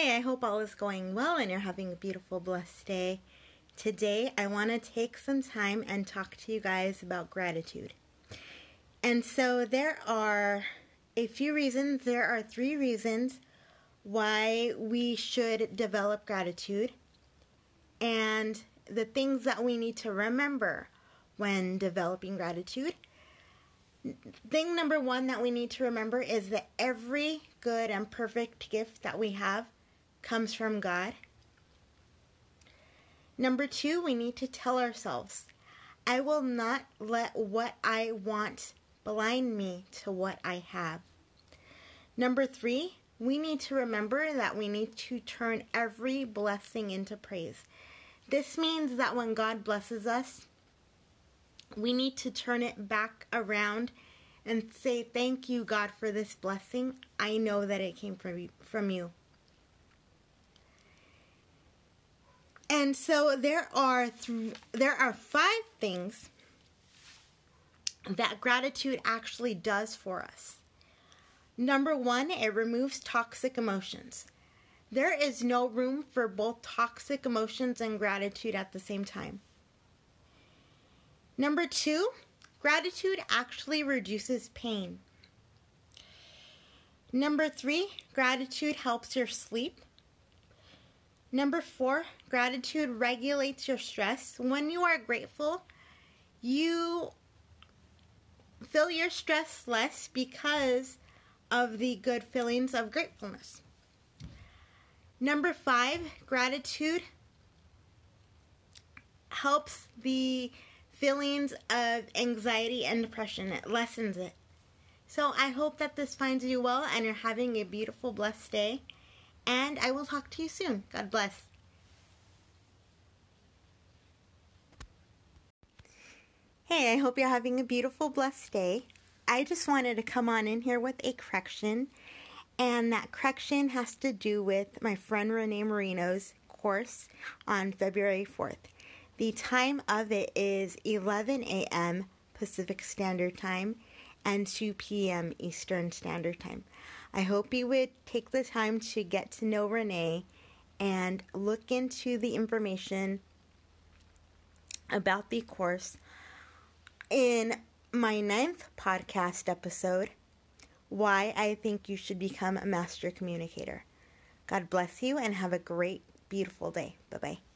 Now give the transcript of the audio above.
Hey, I hope all is going well and you're having a beautiful, blessed day. Today, I want to take some time and talk to you guys about gratitude. And so, there are a few reasons, there are three reasons why we should develop gratitude and the things that we need to remember when developing gratitude. Thing number one that we need to remember is that every good and perfect gift that we have comes from God. Number two, we need to tell ourselves, I will not let what I want blind me to what I have. Number three, we need to remember that we need to turn every blessing into praise. This means that when God blesses us, we need to turn it back around and say, Thank you, God, for this blessing. I know that it came from, you. And so there are th- there are five things that gratitude actually does for us. Number 1, it removes toxic emotions. There is no room for both toxic emotions and gratitude at the same time. Number 2, gratitude actually reduces pain. Number 3, gratitude helps your sleep. Number four, gratitude regulates your stress. When you are grateful, you feel your stress less because of the good feelings of gratefulness. Number five, gratitude helps the feelings of anxiety and depression, it lessens it. So I hope that this finds you well and you're having a beautiful, blessed day and I will talk to you soon. God bless. Hey, I hope you're having a beautiful, blessed day. I just wanted to come on in here with a correction, and that correction has to do with my friend Renee Marino's course on February 4th. The time of it is 11 a.m. Pacific Standard Time and 2 p.m. Eastern Standard Time. I hope you would take the time to get to know Renee and look into the information about the course in my ninth podcast episode Why I Think You Should Become a Master Communicator. God bless you and have a great, beautiful day. Bye bye.